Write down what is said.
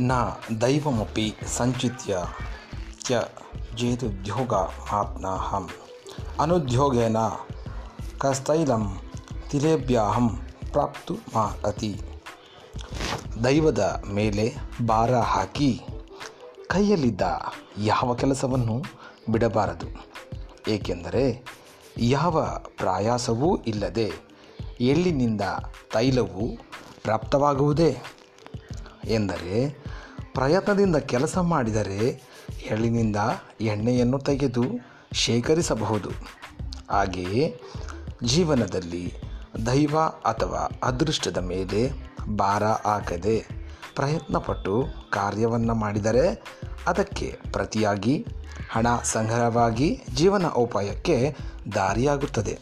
ನ ದೈವಮಪಿ ಸಂಚಿತ್ಯ ಆತ್ಮಹಂ ಅನುದ್ಯೋಗೇನ ಕಸ್ತೈಲಂ ತಿಲೇಭ್ಯಾಹಂ ಪ್ರಾಪ್ತು ಮಾರತಿ. ದೈವದ ಮೇಲೆ ಭಾರ ಹಾಕಿ ಕೈಯಲ್ಲಿದ್ದ ಯಾವ ಕೆಲಸವನ್ನು ಬಿಡಬಾರದು. ಏಕೆಂದರೆ ಯಾವ ಪ್ರಾಯಾಸವೂ ಇಲ್ಲದೆ ಎಳ್ಳಿನಿಂದ ತೈಲವು ಪ್ರಾಪ್ತವಾಗುವುದೇ? ಎಂದರೆ ಪ್ರಯತ್ನದಿಂದ ಕೆಲಸ ಮಾಡಿದರೆ ಎಳ್ಳಿನಿಂದ ಎಣ್ಣೆಯನ್ನು ತೆಗೆದು ಶೇಖರಿಸಬಹುದು. ಹಾಗೆಯೇ ಜೀವನದಲ್ಲಿ ದೈವ ಅಥವಾ ಅದೃಷ್ಟದ ಮೇಲೆ ಭಾರ ಹಾಕದೆ ಪ್ರಯತ್ನಪಟ್ಟು ಕಾರ್ಯವನ್ನು ಮಾಡಿದರೆ ಅದಕ್ಕೆ ಪ್ರತಿಯಾಗಿ ಹಣ ಸಂಗ್ರಹವಾಗಿ ಜೀವನ ಉಪಾಯಕ್ಕೆ ದಾರಿಯಾಗುತ್ತದೆ.